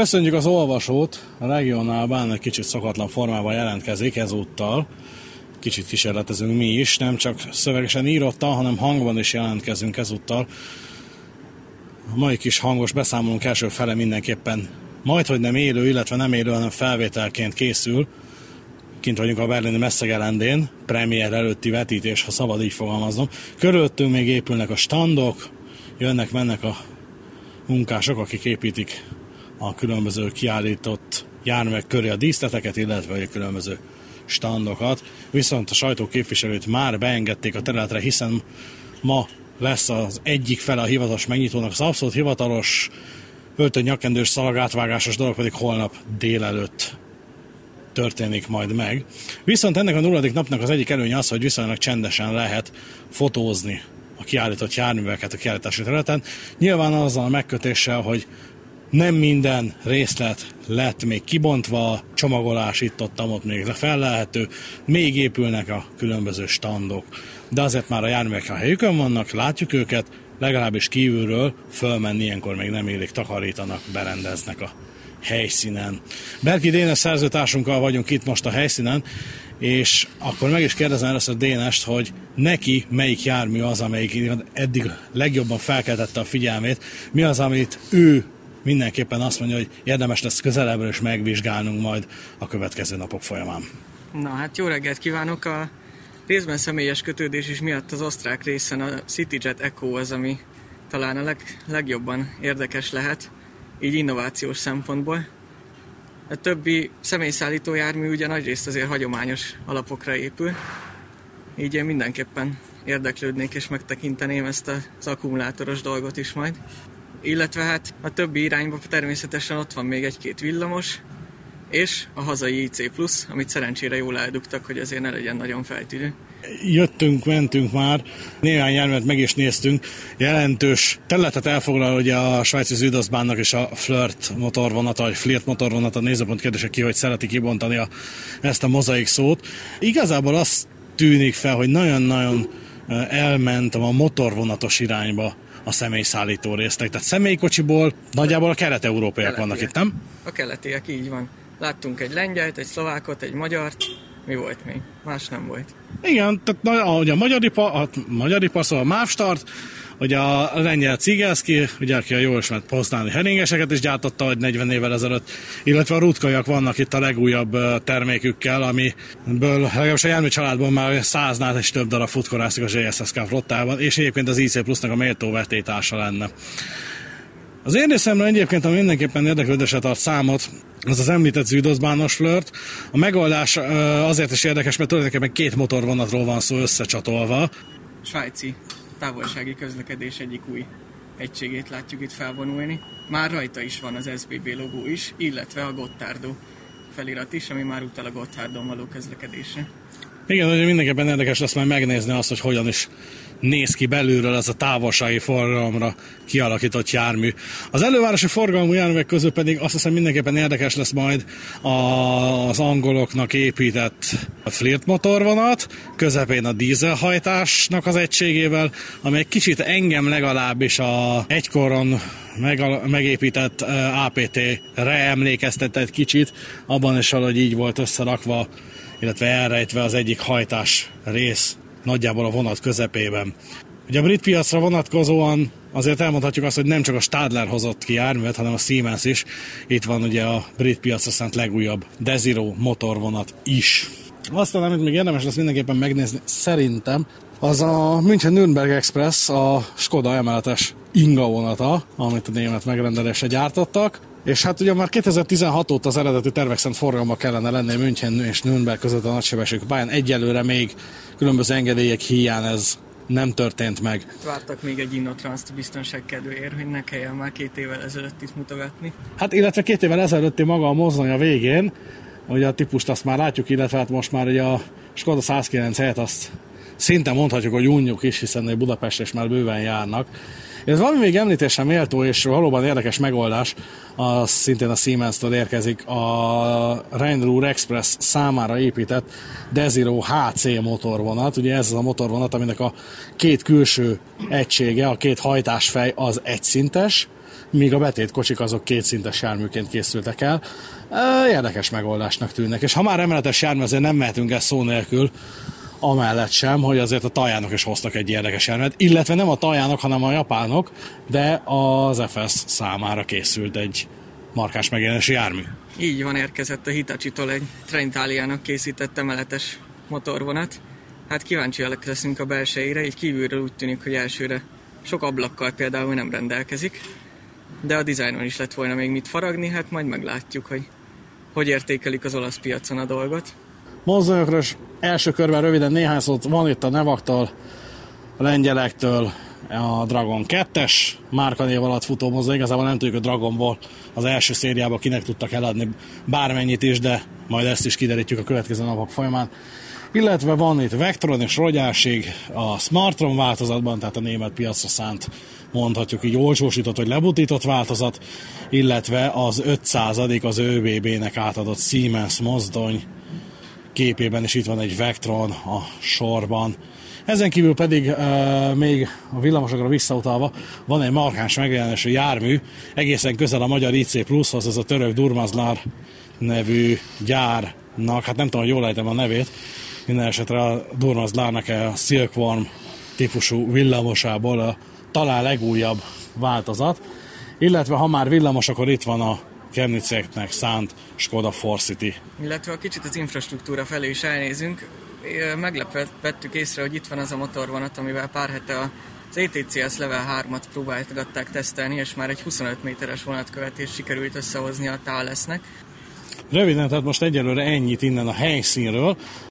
Köszönjük az olvasót, a regionál bán egy kicsit szokatlan formában jelentkezik ezúttal. Kicsit kísérletezünk mi is, nem csak szövegesen írottan, hanem hangban is jelentkezünk ezúttal. A mai kis hangos beszámolunk első fele mindenképpen majd, hogy nem élő, illetve nem élő, hanem felvételként készül. Kint vagyunk a berlini messzegelendén, premier előtti vetítés, ha szabad így fogalmaznom. Körülöttünk még épülnek a standok, jönnek, mennek a munkások, akik építik a különböző kiállított járművek köré a díszleteket, illetve a különböző standokat. Viszont a sajtóképviselőt már beengedték a területre, hiszen ma lesz az egyik fele a hivatalos megnyitónak, az abszolút hivatalos öltön nyakendős szalagátvágásos dolog pedig holnap délelőtt történik majd meg. Viszont ennek a nulladik napnak az egyik előnye az, hogy viszonylag csendesen lehet fotózni a kiállított járműveket a kiállítási területen. Nyilván azzal a megkötéssel, hogy nem minden részlet lett még kibontva, csomagolás itt ott, ott még fellehető, még épülnek a különböző standok. De azért már a járművek a helyükön vannak, látjuk őket, legalábbis kívülről fölmenni ilyenkor még nem élik, takarítanak, berendeznek a helyszínen. Berki Dénes szerzőtársunkkal vagyunk itt most a helyszínen, és akkor meg is kérdezem először Dénest, hogy neki melyik jármű az, amelyik eddig legjobban felkeltette a figyelmét, mi az, amit ő mindenképpen azt mondja, hogy érdemes lesz közelebbről is megvizsgálnunk majd a következő napok folyamán. Na hát jó reggelt kívánok! A részben személyes kötődés is miatt az osztrák részen a CityJet Echo az, ami talán a leg, legjobban érdekes lehet, így innovációs szempontból. A többi személyszállító jármű ugye nagyrészt azért hagyományos alapokra épül, így én mindenképpen érdeklődnék és megtekinteném ezt az akkumulátoros dolgot is majd illetve hát a többi irányba természetesen ott van még egy-két villamos, és a hazai IC+, amit szerencsére jól eldugtak, hogy azért ne legyen nagyon feltűnő. Jöttünk, mentünk már, néhány járművet meg is néztünk. Jelentős területet elfoglal ugye a svájci Züdaszbánnak és a Flirt motorvonata, vagy Flirt motorvonata, nézőpont kérdése ki, hogy szereti kibontani a, ezt a mozaik szót. Igazából azt tűnik fel, hogy nagyon-nagyon elment a motorvonatos irányba a személyszállító résztek. Tehát személykocsiból nagyjából a kelet-európaiak vannak itt, nem? A keletiek, így van. Láttunk egy lengyelt, egy szlovákot, egy magyart, mi volt még? Más nem volt. Igen, tehát ahogy a magyar ipar, a magyar ipar szóval a Mávstart, hogy a lengyel Cigelszki, ugye aki a jól ismert poznáni heringeseket is gyártotta, hogy 40 évvel ezelőtt, illetve a rutkaiak vannak itt a legújabb termékükkel, amiből legalábbis a jármű családban már száznál és több darab futkorászik a JSSK flottában, és egyébként az IC Plusnak a méltó vetétása lenne. Az én részemről egyébként, ami mindenképpen érdeklődésre tart számot, az az említett zűdozbános flört. A megoldás azért is érdekes, mert tulajdonképpen két motorvonatról van szó összecsatolva. Svájci távolsági közlekedés egyik új egységét látjuk itt felvonulni. Már rajta is van az SBB logó is, illetve a Gottardo felirat is, ami már utal a Gotthardon való közlekedésre. Igen, hogy mindenképpen érdekes lesz majd megnézni azt, hogy hogyan is néz ki belülről ez a távolsági forgalomra kialakított jármű. Az elővárosi forgalmú járművek közül pedig azt hiszem mindenképpen érdekes lesz majd az angoloknak épített flirt motorvonat, közepén a dízelhajtásnak az egységével, amely kicsit engem legalábbis a egykoron meg, megépített APT-re emlékeztet egy kicsit, abban is valahogy így volt összerakva, illetve elrejtve az egyik hajtás rész nagyjából a vonat közepében. Ugye a brit piacra vonatkozóan azért elmondhatjuk azt, hogy nem csak a Stadler hozott ki járművet, hanem a Siemens is. Itt van ugye a brit piacra szánt legújabb Desiro motorvonat is. Aztán, amit még érdemes lesz mindenképpen megnézni, szerintem, az a München Nürnberg Express, a Skoda emeletes inga vonata, amit a német megrendelésre gyártottak. És hát ugye már 2016 óta az eredeti tervek szerint forgalma kellene lenni München és Nürnberg között a nagysebességű pályán. Egyelőre még különböző engedélyek hiány ez nem történt meg. Hát vártak még egy Innotranszt biztonság kedvéért, hogy ne kelljen már két évvel ezelőtt itt mutogatni. Hát illetve két évvel ezelőtti maga a mozdony a végén, ugye a típust azt már látjuk, illetve hát most már ugye a Skoda 109 helyet azt szinte mondhatjuk, hogy unjuk is, hiszen Budapest és már bőven járnak. Ez valami még említésem méltó és valóban érdekes megoldás, az szintén a Siemens-től érkezik a Rheinruhr Express számára épített Desiro HC motorvonat. Ugye ez az a motorvonat, aminek a két külső egysége, a két hajtásfej az egyszintes, míg a betét kocsik azok kétszintes járműként készültek el. Érdekes megoldásnak tűnnek. És ha már emeletes jármű, azért nem mehetünk el szó nélkül, amellett sem, hogy azért a tajánok is hoztak egy érdekes járművet, illetve nem a tajánok, hanem a japánok, de az FS számára készült egy markás megjelenési jármű. Így van, érkezett a Hitachi-tól egy Trentáliának készített emeletes motorvonat. Hát kíváncsiak leszünk a belsejére, így kívülről úgy tűnik, hogy elsőre sok ablakkal például nem rendelkezik, de a dizájnon is lett volna még mit faragni, hát majd meglátjuk, hogy hogy értékelik az olasz piacon a dolgot. Mozdonyokról első körben röviden néhány szót van itt a Nevaktól, a lengyelektől, a Dragon 2-es márkanév alatt futó mozdony. Igazából nem tudjuk a Dragonból az első szériában kinek tudtak eladni bármennyit is, de majd ezt is kiderítjük a következő napok folyamán. Illetve van itt Vectron és Rogyásig a Smartron változatban, tehát a német piacra szánt mondhatjuk így olcsósított vagy lebutított változat, illetve az 500 az ÖBB-nek átadott Siemens mozdony képében is itt van egy Vectron a sorban. Ezen kívül pedig uh, még a villamosokra visszautalva van egy markáns megjelenésű jármű, egészen közel a magyar IC Plushoz, ez a török Durmazlar nevű gyárnak, hát nem tudom, hogy jól ejtem a nevét, minden esetre a Durmazlárnak a Silkworm típusú villamosából a talán legújabb változat. Illetve ha már villamos, akkor itt van a Kerniceknek szánt Skoda Forcity. Illetve ha kicsit az infrastruktúra felé is elnézünk, meglepve vettük észre, hogy itt van az a motorvonat, amivel pár hete az ETCS Level 3-at próbáltatták tesztelni, és már egy 25 méteres vonatkövetés sikerült összehozni a Thalesnek. Röviden, tehát most egyelőre ennyit innen a helyszínről.